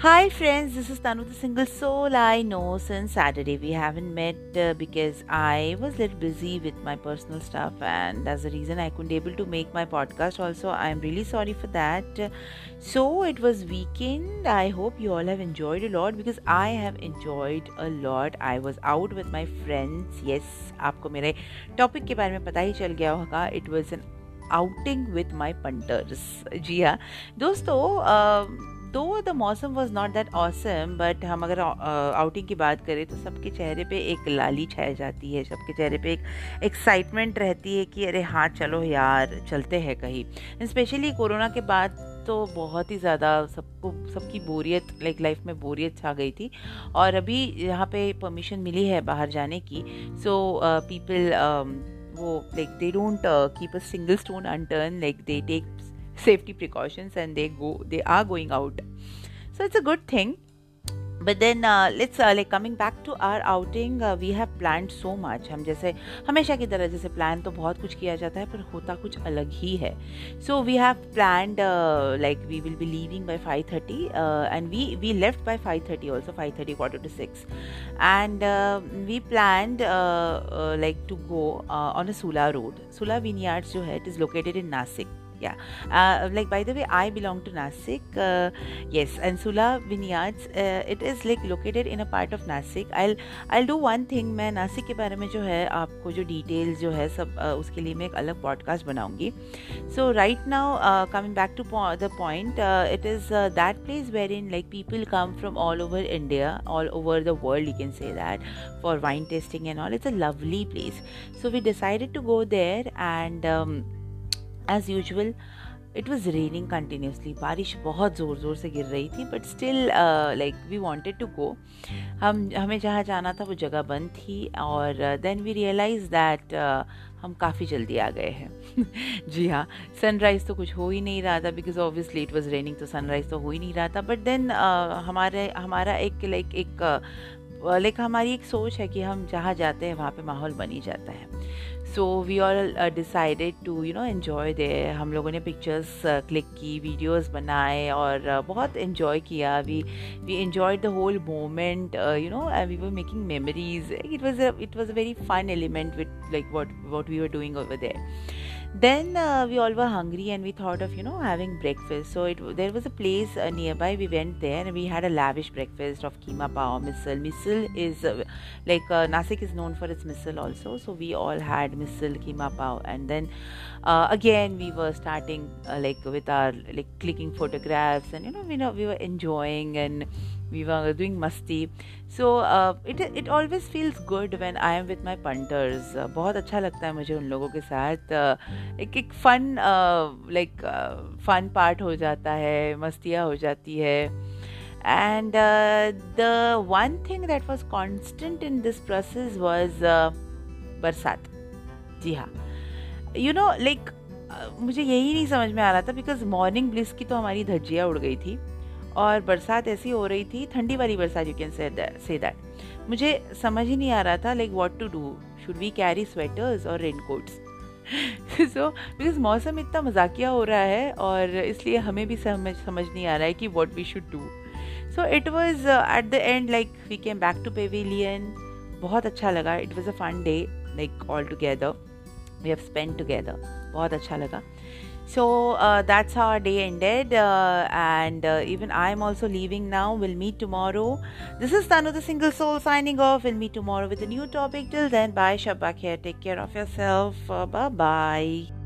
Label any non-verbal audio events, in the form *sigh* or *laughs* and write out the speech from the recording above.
Hi friends, this is Tanu the single soul. I know since Saturday we haven't met uh, because I was a little busy with my personal stuff and that's the reason I couldn't able to make my podcast also. I'm really sorry for that. So it was weekend. I hope you all have enjoyed a lot because I have enjoyed a lot. I was out with my friends. Yes, आपको मेरे topic के बारे में पता ही चल गया होगा. It was an outing with my punters जी हाँ दोस्तों दो द मौसम was not that awesome but हम अगर आउटिंग की बात करें तो सबके चेहरे पे एक लाली छाई जाती है। सबके चेहरे पे एक एक्साइटमेंट रहती है कि अरे हाँ चलो यार, चलते हैं कहीं। स्पेशली कोरोना के बाद तो बहुत ही ज़्यादा सबको, सबकी बोरियत लाइक लाइफ में बोरियत छा गई थी। और अभी यहाँ पे परमिशन मिली है बाहर जाने की। So people like they don't uh, keep a single stone unturned like they take safety precautions and they go they are going out. So it's a good thing. But then let's like coming back to our outing we have plan so much हम जैसे, हमेशा की तरह जैसे plan तो बहुत कुछ किया जाता है, पर होता कुछ अलग ही है। So we have plan like we will be leaving by five thirty and we we left by five thirty also five thirty quarter to six and we plan like to go on a Sula road Sula vineyard जो है it is located in Nashik yeah. Uh, like by the way i belong to nasik. Uh, yes and sula vineyards uh, it is like located in a part of nasik. I'll i'll do one thing मैं नासिक के बारे में जो है आपको जो details जो है सब uh, उसके लिए मैं एक अलग पॉडकास्ट बनाऊँगी so right now coming back to the point it is that place where in like people come from all over India all over the world you can say that for wine tasting and all it's a lovely place so we decided to go there and as usual it was raining continuously बारिश बहुत ज़ोर ज़ोर से गिर रही थी but still like we wanted to go हम हमें जहाँ जाना था वो जगह बंद थी और देन वी रियलाइज़ दैट हम काफ़ी जल्दी आ गए हैं। *laughs* जी हाँ सनराइज़ तो कुछ हो ही नहीं रहा था because obviously it was raining तो सनराइज़ तो हो ही नहीं रहा था। बट देन uh, हमारे हमारा एक लाइक एक लाइक हमारी एक सोच है कि हम जहाँ जाते हैं वहाँ पे माहौल बन ही जाता है। So we all decided to you know enjoy they हम लोगों ने पिक्चर्स क्लिक uh, की वीडियोस बनाए और uh, बहुत इन्जॉय किया। We we enjoy the whole moment you know we were making memories it was it was a very fun element with like what what we are doing over there then uh, we all were hungry and we thought of you know having breakfast. So it there was a place uh, nearby. We went there and we had a lavish breakfast of keema pao misal. Misal is uh, like uh, nasik is known for its misal also. So we all had misal keema pao and then uh, again we were starting uh, like with our like clicking photographs and you know we know we were enjoying and we were doing masti so uh, it it always feels good when I am with my punters uh, बहुत अच्छा लगता है मुझे उन लोगों के साथ uh, एक एक फन लाइक फन पार्ट हो जाता है मस्तियाँ हो जाती है and uh, the one thing that was constant in this process was uh, बरसात जी हाँ यू नो लाइक मुझे यही नहीं समझ में आ रहा था बिकॉज़ मॉर्निंग ब्लिस की तो हमारी धज्जियाँ उड़ गई थी और बरसात ऐसी हो रही थी, ठंडी वाली बरसात यू कैन से दैट मुझे समझ ही नहीं आ रहा था like what to do should we carry sweaters और रेन कोट्स सो बिकॉज़ मौसम इतना मजाकिया हो रहा है और इसलिए हमें भी समझ समझ नहीं आ रहा है कि what we should do so it was at the end like we came back to pavilion बहुत अच्छा लगा. It was a fun day like all together we have spend together बहुत अच्छा लगा. So uh, that's how our day ended uh, and uh, even i'm also leaving now. We'll meet tomorrow. This is tanu the single soul signing off. We'll meet tomorrow with a new topic. Till then bye shabak here. Take care of yourself. Uh, bye bye